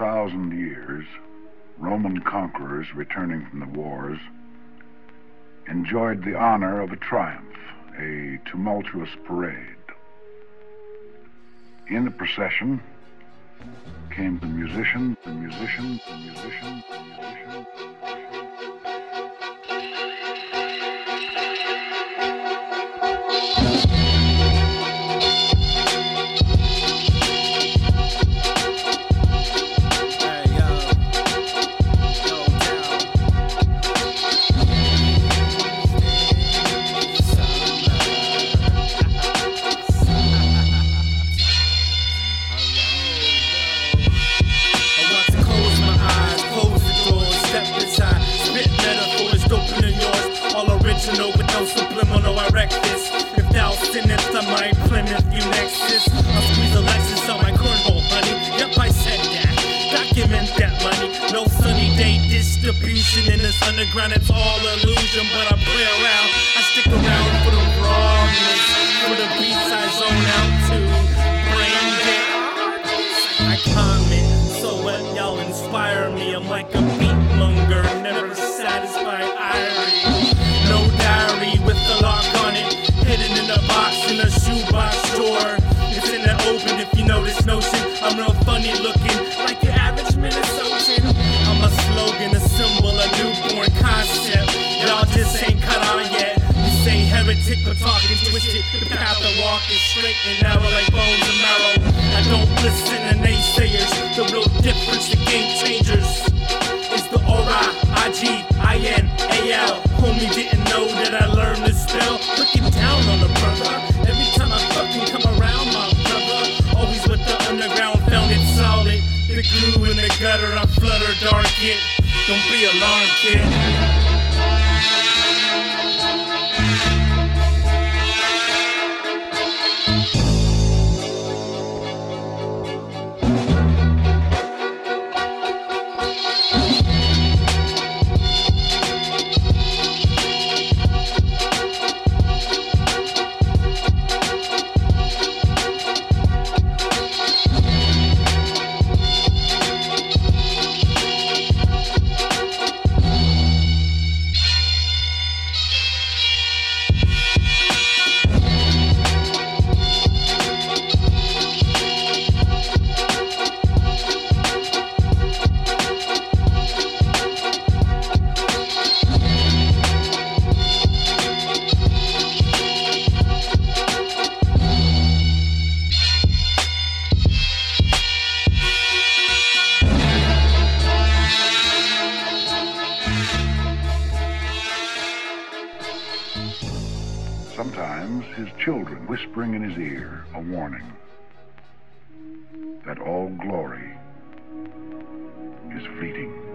thousand years, Roman conquerors returning from the wars enjoyed the honor of a triumph, a tumultuous parade. In the procession came the musicians, the musicians, the musicians, the musicians. Original with no subliminal. I wreck this. If thou sinnest, I might Plymouth you nexus. I'll squeeze a Lexus on my cornhole, honey. Yep, I said that. Document that money. No sunny day distribution in this underground. It's all illusion, but I play around. I stick around for the rawness, for the beats I zone out to. Know this notion. I'm real funny looking, like your average Minnesotan. I'm a slogan, a symbol, a newborn concept. Y'all just ain't cut on yet. You say heretic, but talking twisted. The path I walk is straight and narrow like bones and marrow. I don't listen to naysayers. The real difference, the game changers, is the aura. I G I N A L. Homie didn't know that I learned to spell. Looking down on the brother. The glue in the gutter, I flutter dark. Don't be alarmed, kid. Sometimes his children whispering in his ear a warning that all glory is fleeting.